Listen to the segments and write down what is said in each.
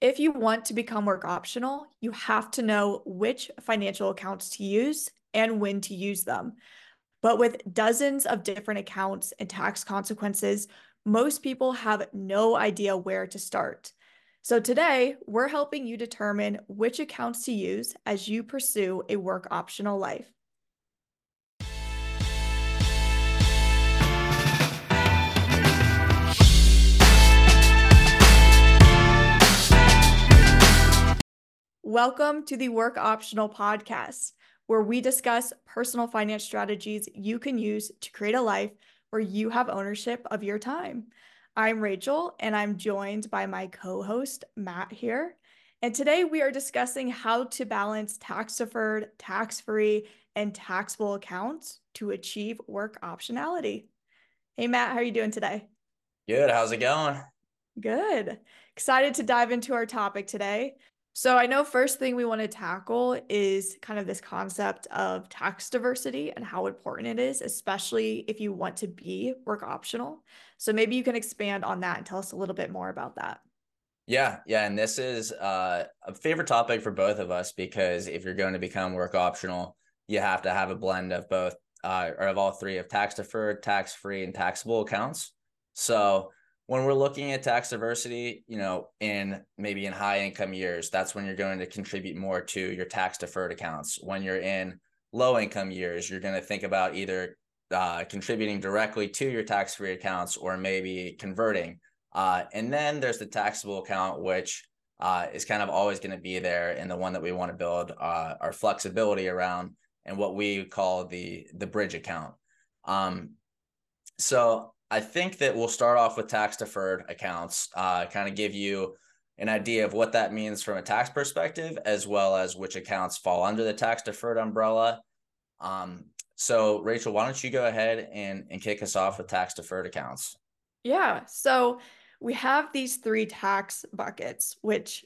If you want to become work optional, you have to know which financial accounts to use and when to use them. But with dozens of different accounts and tax consequences, most people have no idea where to start. So today, we're helping you determine which accounts to use as you pursue a work optional life. Welcome to the Work Optional Podcast, where we discuss personal finance strategies you can use to create a life where you have ownership of your time. I'm Rachael, and I'm joined by my co host, Matt, here. And today we are discussing how to balance tax deferred, tax free, and taxable accounts to achieve work optionality. Hey, Matt, how are you doing today? Good. How's it going? Good. Excited to dive into our topic today. So I know first thing we want to tackle is kind of this concept of tax diversity and how important it is, especially if you want to be work optional. So maybe you can expand on that and tell us a little bit more about that. Yeah, yeah, and this is uh, a favorite topic for both of us because if you're going to become work optional, you have to have a blend of both uh, or of all three of tax deferred, tax free, and taxable accounts. So when we're looking at tax diversity, you know, in maybe in high income years, that's when you're going to contribute more to your tax deferred accounts. When you're in low income years, you're going to think about either uh, contributing directly to your tax free accounts or maybe converting. Uh, and then there's the taxable account, which uh, is kind of always going to be there, and the one that we want to build uh, our flexibility around, and what we call the the bridge account. Um, so I think that we'll start off with tax deferred accounts, uh, kind of give you an idea of what that means from a tax perspective, as well as which accounts fall under the tax deferred umbrella. Um, so, Rachael, why don't you go ahead and, and kick us off with tax deferred accounts? Yeah. So, we have these three tax buckets, which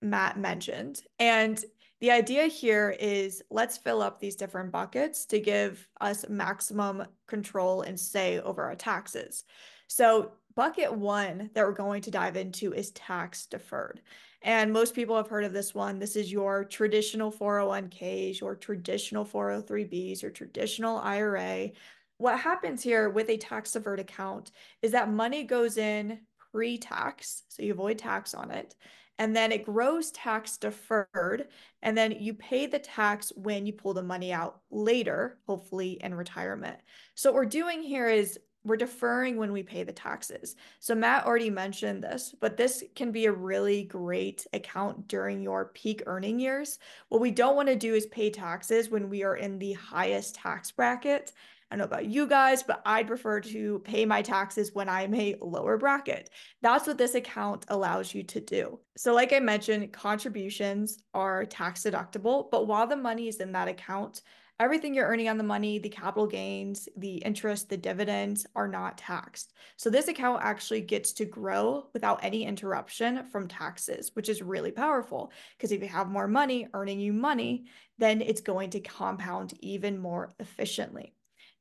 Matt mentioned. And the idea here is let's fill up these different buckets to give us maximum control and say over our taxes. So, bucket one that we're going to dive into is tax deferred. And most people have heard of this one. This is your traditional 401ks, your traditional 403bs, your traditional IRA. What happens here with a tax deferred account is that money goes in pre tax, so you avoid tax on it and then it grows tax deferred and then you pay the tax when you pull the money out later hopefully in retirement so what we're doing here is we're deferring when we pay the taxes. So Matt already mentioned this, but this can be a really great account during your peak earning years. What we don't want to do is pay taxes when we are in the highest tax bracket I don't know about you guys, but I'd prefer to pay my taxes when I'm a lower bracket. That's what this account allows you to do. So, like I mentioned, contributions are tax deductible, but while the money is in that account, everything you're earning on the money, the capital gains, the interest, the dividends are not taxed. So this account actually gets to grow without any interruption from taxes, which is really powerful because if you have more money earning you money, then it's going to compound even more efficiently.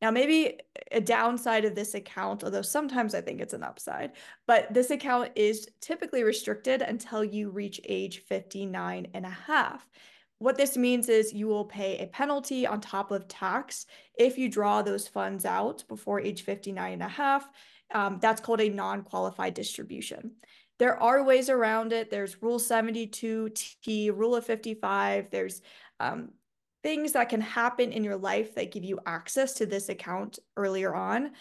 Now, maybe a downside of this account, although sometimes I think it's an upside, but this account is typically restricted until you reach age 59 and a half. What this means is you will pay a penalty on top of tax if you draw those funds out before age 59 and a half. Um, that's called a non-qualified distribution. There are ways around it. There's Rule 72T, Rule of 55. There's um, things that can happen in your life that give you access to this account earlier on.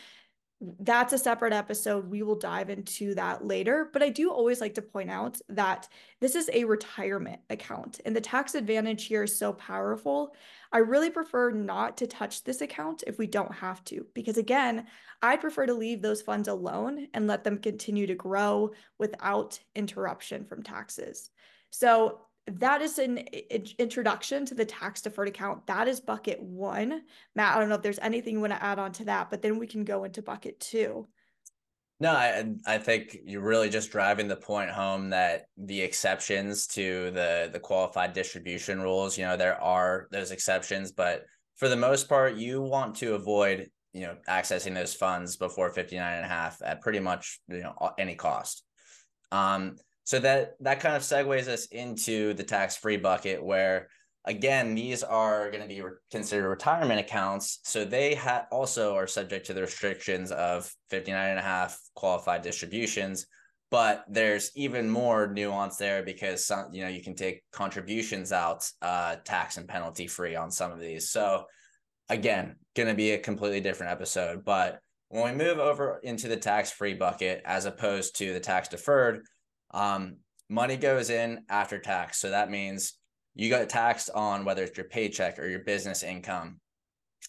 That's a separate episode. We will dive into that later. But I do always like to point out that this is a retirement account, and the tax advantage here is so powerful. I really prefer not to touch this account if we don't have to, because again, I'd prefer to leave those funds alone and let them continue to grow without interruption from taxes. So that is an introduction to the tax deferred account. That is bucket one. Matt, I don't know if there's anything you want to add on to that, but then we can go into bucket two. No, I I think you're really just driving the point home that the exceptions to the the qualified distribution rules, you know, there are those exceptions, but for the most part, you want to avoid, you know, accessing those funds before 59 and a half at pretty much, you know, any cost. Um, So that that kind of segues us into the tax-free bucket where again these are going to be considered retirement accounts. So they ha- also are subject to the restrictions of 59 and a half qualified distributions but there's even more nuance there because some you know you can take contributions out uh, tax and penalty free on some of these. So again going to be a completely different episode but when we move over into the tax free bucket as opposed to the tax deferred um, money goes in after tax. So that means you got taxed on whether it's your paycheck or your business income.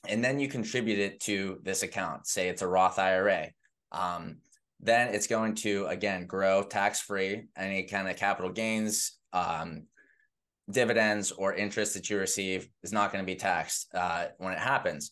And then you contribute it to this account. Say it's a Roth IRA. Um, then it's going to, again, grow tax free. Any kind of capital gains, um, dividends, or interest that you receive is not going to be taxed uh, when it happens.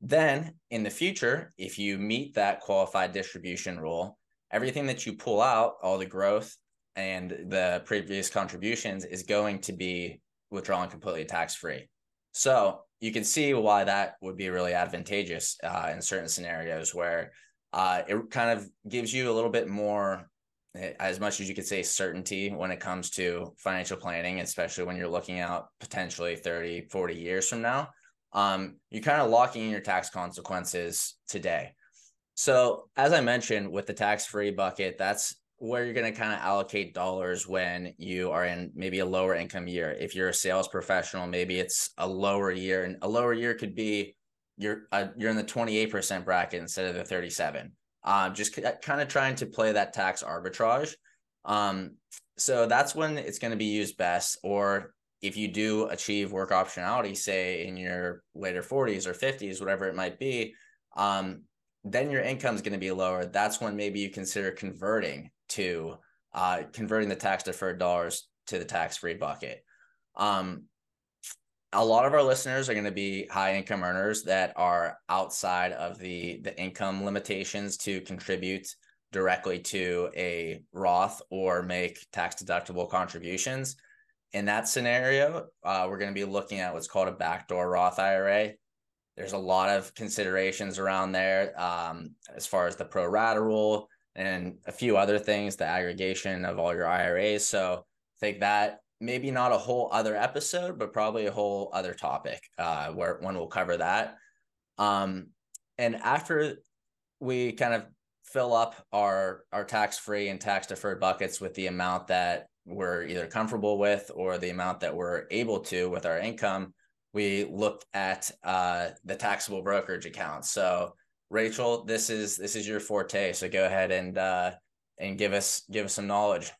Then in the future, if you meet that qualified distribution rule, everything that you pull out, all the growth, and the previous contributions is going to be withdrawn completely tax free. So you can see why that would be really advantageous uh, in certain scenarios where uh, it kind of gives you a little bit more, eh, as much as you could say, certainty when it comes to financial planning, especially when you're looking out potentially 30, 40 years from now. Um, you're kind of locking in your tax consequences today. So, as I mentioned, with the tax free bucket, that's where you're going to kind of allocate dollars when you are in maybe a lower income year. If you're a sales professional, maybe it's a lower year, and a lower year could be you're uh, you're in the 28% bracket instead of the 37. Um, just c- kind of trying to play that tax arbitrage. Um, so that's when it's going to be used best. Or if you do achieve work optionality, say in your later 40s or 50s, whatever it might be, um, then your income is going to be lower. That's when maybe you consider converting to uh, converting the tax deferred dollars to the tax free bucket. Um, a lot of our listeners are going to be high income earners that are outside of the the income limitations to contribute directly to a Roth or make tax deductible contributions. In that scenario, uh, we're going to be looking at what's called a backdoor Roth IRA. There's a lot of considerations around there um, as far as the pro rata rule, and a few other things, the aggregation of all your IRAs. So I think that maybe not a whole other episode, but probably a whole other topic uh, where when we'll cover that. Um, and after we kind of fill up our our tax free and tax deferred buckets with the amount that we're either comfortable with or the amount that we're able to with our income, we look at uh, the taxable brokerage account. So Rachael, this is this is your forte. So go ahead and uh, and give us give us some knowledge.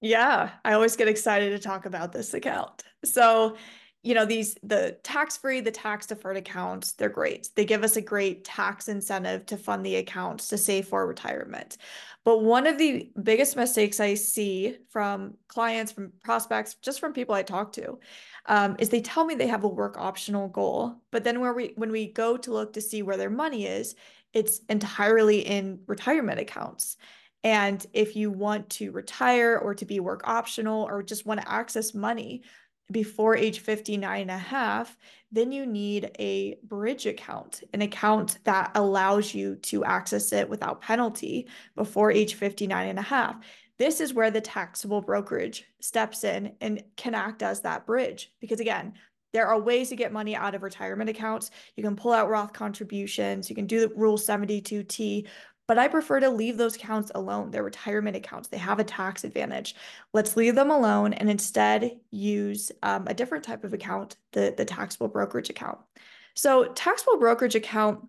Yeah, I always get excited to talk about this account. So, you know, these the tax-free, the tax deferred accounts, they're great. They give us a great tax incentive to fund the accounts to save for retirement. But one of the biggest mistakes I see from clients, from prospects, just from people I talk to, um, is they tell me they have a work optional goal, but then where we when we go to look to see where their money is, it's entirely in retirement accounts. And if you want to retire or to be work optional or just want to access money before age 59 and a half, then you need a bridge account, an account that allows you to access it without penalty before age 59 and a half. This is where the taxable brokerage steps in and can act as that bridge. Because again, there are ways to get money out of retirement accounts. You can pull out Roth contributions, you can do the Rule 72T, but I prefer to leave those accounts alone. They're retirement accounts, they have a tax advantage. Let's leave them alone and instead use um, a different type of account, the, the taxable brokerage account. So, taxable brokerage account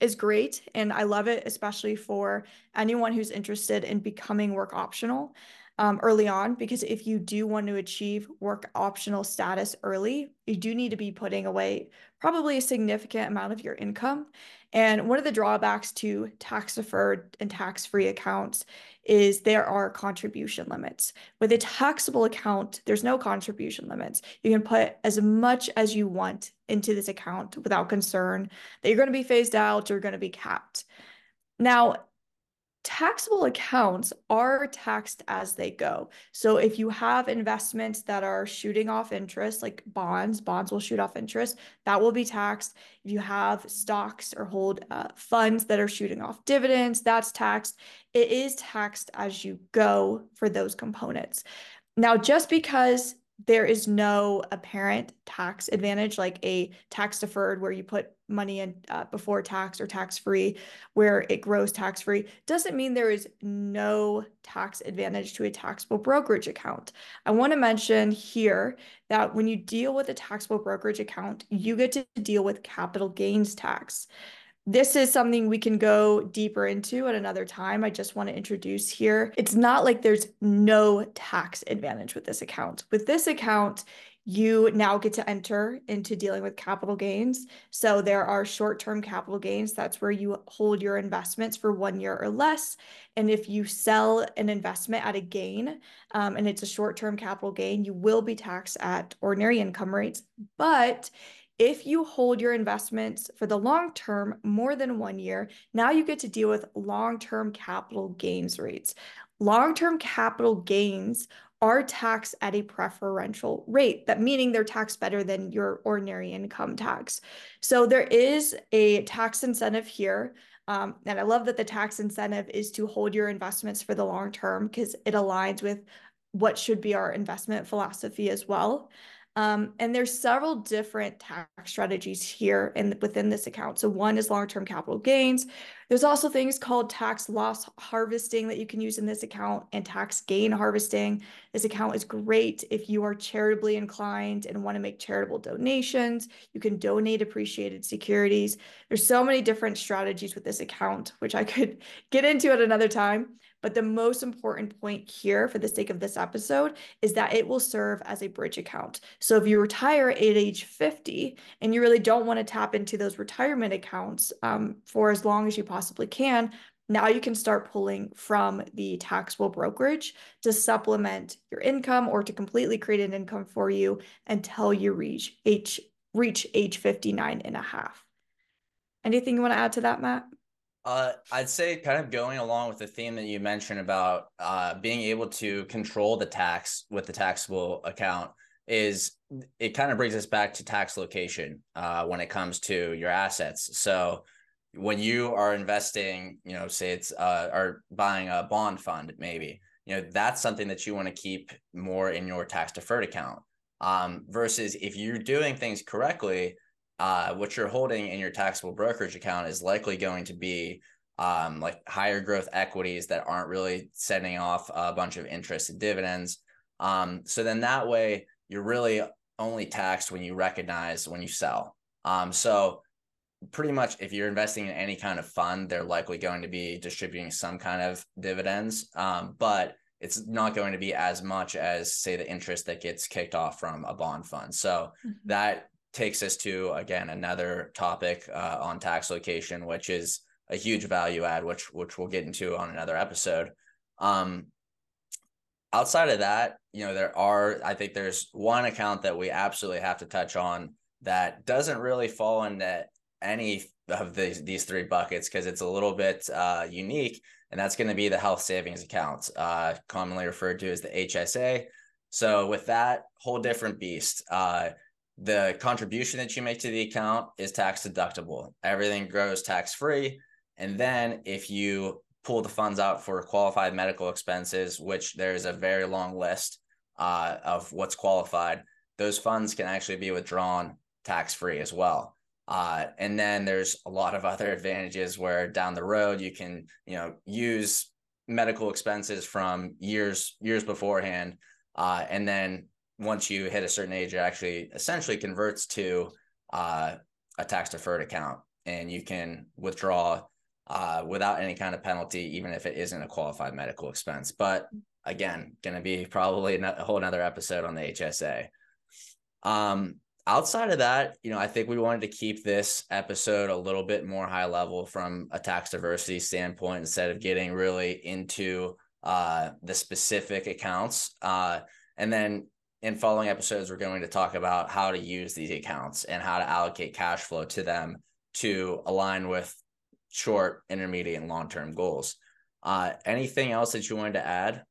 is great and I love it, especially for anyone who's interested in becoming work optional um, early on. Because if you do want to achieve work optional status early, you do need to be putting away probably a significant amount of your income. And one of the drawbacks to tax deferred and tax free accounts is there are contribution limits. With a taxable account, there's no contribution limits. You can put as much as you want into this account without concern that you're going to be phased out or going to be capped. Now, taxable accounts are taxed as they go. So if you have investments that are shooting off interest, like bonds, bonds will shoot off interest, that will be taxed. If you have stocks or hold uh, funds that are shooting off dividends, that's taxed. It is taxed as you go for those components. Now, just because there is no apparent tax advantage like a tax deferred where you put money in uh, before tax or tax free where it grows tax free doesn't mean there is no tax advantage to a taxable brokerage account i want to mention here that when you deal with a taxable brokerage account you get to deal with capital gains tax this is something we can go deeper into at another time. I just want to introduce here. It's not like there's no tax advantage with this account. With this account, you now get to enter into dealing with capital gains. So there are short term capital gains. That's where you hold your investments for one year or less. And if you sell an investment at a gain um, and it's a short term capital gain, you will be taxed at ordinary income rates. But if you hold your investments for the long term, more than one year, now you get to deal with long term capital gains rates. Long term capital gains are taxed at a preferential rate, that meaning they're taxed better than your ordinary income tax. So there is a tax incentive here. Um, and I love that the tax incentive is to hold your investments for the long term because it aligns with what should be our investment philosophy as well. Um, and there's several different tax strategies here and within this account. So one is long-term capital gains. There's also things called tax loss harvesting that you can use in this account and tax gain harvesting. This account is great if you are charitably inclined and want to make charitable donations. You can donate appreciated securities. There's so many different strategies with this account, which I could get into at another time. But the most important point here for the sake of this episode is that it will serve as a bridge account. So if you retire at age 50 and you really don't want to tap into those retirement accounts um, for as long as you possibly can, now you can start pulling from the taxable brokerage to supplement your income or to completely create an income for you until you reach age reach age 59 and a half. Anything you want to add to that, Matt? Uh, I'd say kind of going along with the theme that you mentioned about uh, being able to control the tax with the taxable account is it kind of brings us back to tax location uh, when it comes to your assets. So when you are investing, you know, say it's uh, or buying a bond fund, maybe you know that's something that you want to keep more in your tax deferred account. Um, versus if you're doing things correctly, uh, what you're holding in your taxable brokerage account is likely going to be um, like higher growth equities that aren't really sending off a bunch of interest and dividends. Um, so then that way you're really only taxed when you recognize when you sell. Um, so pretty much if you're investing in any kind of fund, they're likely going to be distributing some kind of dividends. Um, but it's not going to be as much as say the interest that gets kicked off from a bond fund. So mm-hmm. that takes us to again another topic uh, on tax location, which is a huge value add, which which we'll get into on another episode. Um, outside of that, you know, there are I think there's one account that we absolutely have to touch on that doesn't really fall into any of these these three buckets because it's a little bit uh, unique, and that's going to be the health savings account, uh, commonly referred to as the HSA. So with that whole different beast, uh, the contribution that you make to the account is tax deductible. Everything grows tax free. And then if you pull the funds out for qualified medical expenses, which there's a very long list uh, of what's qualified, those funds can actually be withdrawn tax free as well. Uh, and then there's a lot of other advantages where down the road you can, you know, use medical expenses from years years beforehand, uh, and then once you hit a certain age, it actually essentially converts to uh, a tax deferred account, and you can withdraw uh, without any kind of penalty, even if it isn't a qualified medical expense. But again, going to be probably a whole another episode on the HSA. Um, outside of that, you know, I think we wanted to keep this episode a little bit more high level from a tax diversity standpoint instead of getting really into uh, the specific accounts. Uh, and then in following episodes, we're going to talk about how to use these accounts and how to allocate cash flow to them to align with short, intermediate, and long term goals. Uh, anything else that you wanted to add?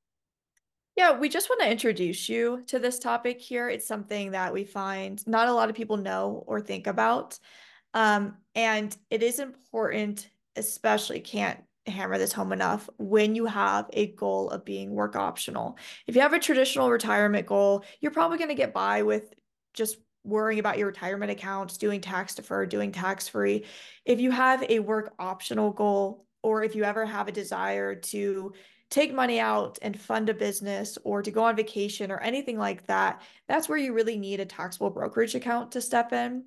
Yeah, we just want to introduce you to this topic here. It's something that we find not a lot of people know or think about. Um, and it is important, especially can't hammer this home enough when you have a goal of being work optional. If you have a traditional retirement goal, you're probably going to get by with just worrying about your retirement accounts, doing tax deferred, doing tax free. If you have a work optional goal, or if you ever have a desire to take money out and fund a business or to go on vacation or anything like that, that's where you really need a taxable brokerage account to step in.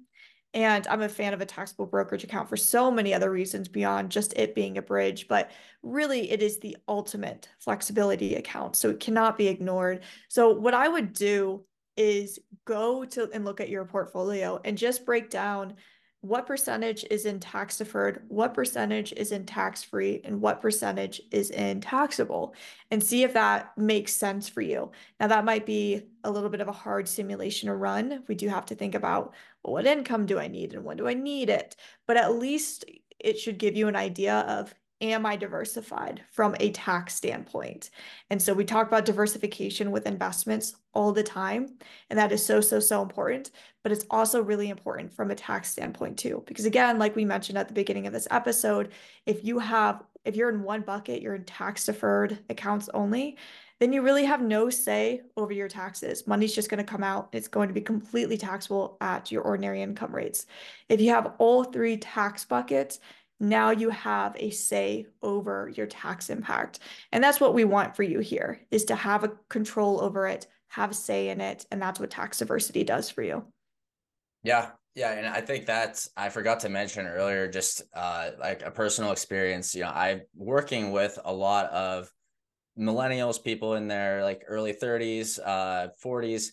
And I'm a fan of a taxable brokerage account for so many other reasons beyond just it being a bridge, but really it is the ultimate flexibility account. So it cannot be ignored. So, what I would do is go to and look at your portfolio and just break down what percentage is in tax deferred, what percentage is in tax free, and what percentage is in taxable, and see if that makes sense for you. Now, that might be a little bit of a hard simulation to run. We do have to think about well, what income do I need and when do I need it? But at least it should give you an idea of am I diversified from a tax standpoint? And so we talk about diversification with investments all the time. And that is so, so, so important. But it's also really important from a tax standpoint too. Because again, like we mentioned at the beginning of this episode, if you have, if you're in one bucket, you're in tax deferred accounts only, then you really have no say over your taxes. Money's just going to come out. It's going to be completely taxable at your ordinary income rates. If you have all three tax buckets, now you have a say over your tax impact. And that's what we want for you here is to have a control over it, have say in it, and that's what tax diversity does for you. Yeah. Yeah, and I think that's I forgot to mention earlier just uh like a personal experience, you know, I'm working with a lot of millennials, people in their like early 30s, uh 40s.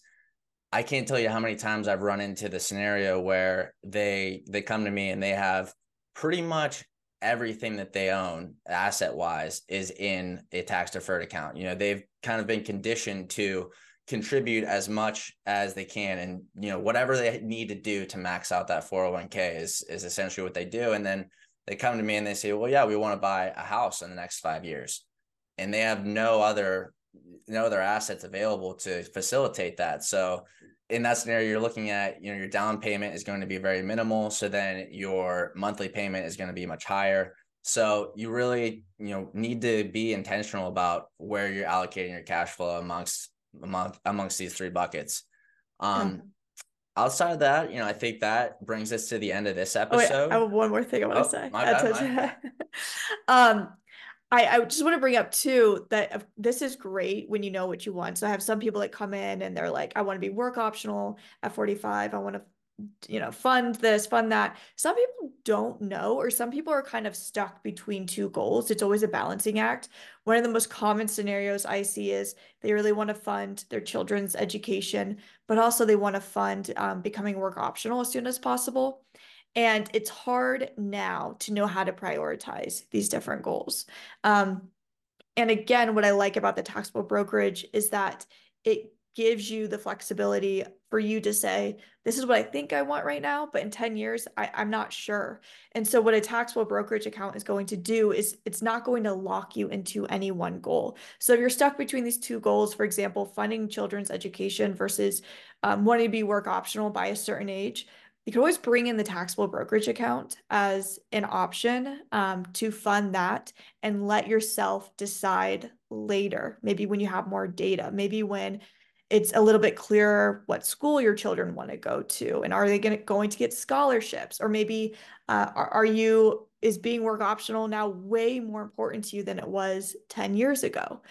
I can't tell you how many times I've run into the scenario where they they come to me and they have pretty much everything that they own asset wise is in a tax deferred account. You know, they've kind of been conditioned to contribute as much as they can and you know whatever they need to do to max out that 401k is is essentially what they do and then they come to me and they say well yeah we want to buy a house in the next 5 years and they have no other no other assets available to facilitate that. So in that scenario you're looking at you know your down payment is going to be very minimal. So then your monthly payment is going to be much higher. So you really you know need to be intentional about where you're allocating your cash flow amongst among amongst these three buckets. Um outside of that you know i think that brings us to the end of this episode oh, wait, i have one more thing i want oh, to say bad, um I, I just want to bring up too that this is great when you know what you want. So I have some people that come in and they're like, I want to be work optional at 45. I want to, you know, fund this, fund that. Some people don't know, or some people are kind of stuck between two goals. It's always a balancing act. One of the most common scenarios I see is they really want to fund their children's education, but also they want to fund um, becoming work optional as soon as possible. And it's hard now to know how to prioritize these different goals. Um, and again, what I like about the taxable brokerage is that it gives you the flexibility for you to say, this is what I think I want right now, but in 10 years, I, I'm not sure. And so, what a taxable brokerage account is going to do is it's not going to lock you into any one goal. So, if you're stuck between these two goals, for example, funding children's education versus um, wanting to be work optional by a certain age, you can always bring in the taxable brokerage account as an option um, to fund that and let yourself decide later, maybe when you have more data, maybe when it's a little bit clearer what school your children want to go to and are they gonna, going to get scholarships? Or maybe uh, are, are you is being work optional now way more important to you than it was 10 years ago?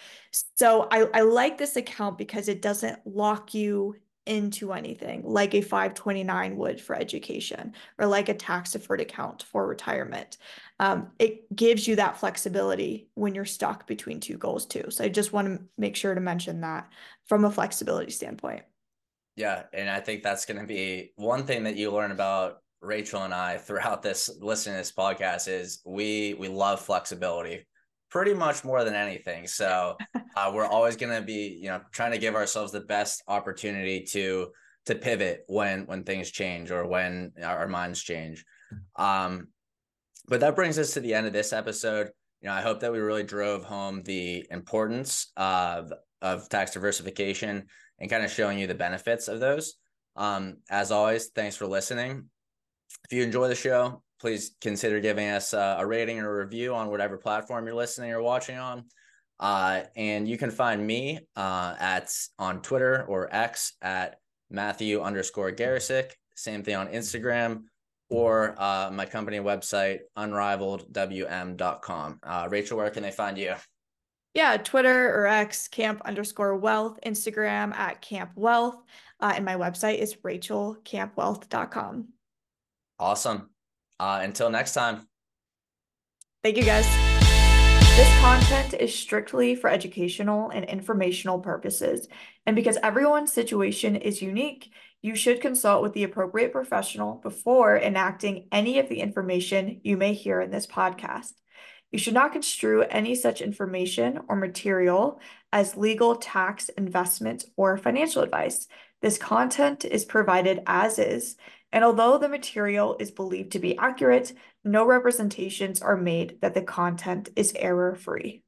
So I, I like this account because it doesn't lock you into anything like a 529 would for education or like a tax deferred account for retirement. Um, it gives you that flexibility when you're stuck between two goals too. So I just want to make sure to mention that from a flexibility standpoint. Yeah. And I think that's going to be one thing that you learn about Rachael and I throughout this listening to this podcast is we we love flexibility pretty much more than anything. So uh, we're always going to be, you know, trying to give ourselves the best opportunity to to pivot when when things change or when our minds change. Um, but that brings us to the end of this episode. you know, I hope that we really drove home the importance of of tax diversification and kind of showing you the benefits of those. Um, as always, thanks for listening. If you enjoy the show, please consider giving us a, a rating or a review on whatever platform you're listening or watching on. Uh, and you can find me uh, at on Twitter or X at Matthew underscore Garisick. Same thing on Instagram or uh, my company website, unrivaledwm.com. Uh, Rachael, where can they find you? Yeah, Twitter or X, camp underscore wealth, Instagram at camp wealth. Uh, and my website is rachelcampwealth.com. Awesome. Uh, until next time. Thank you guys. This content is strictly for educational and informational purposes. And because everyone's situation is unique, you should consult with the appropriate professional before enacting any of the information you may hear in this podcast. You should not construe any such information or material as legal, tax, investment, or financial advice. This content is provided as is, and although the material is believed to be accurate, no representations are made that the content is error free.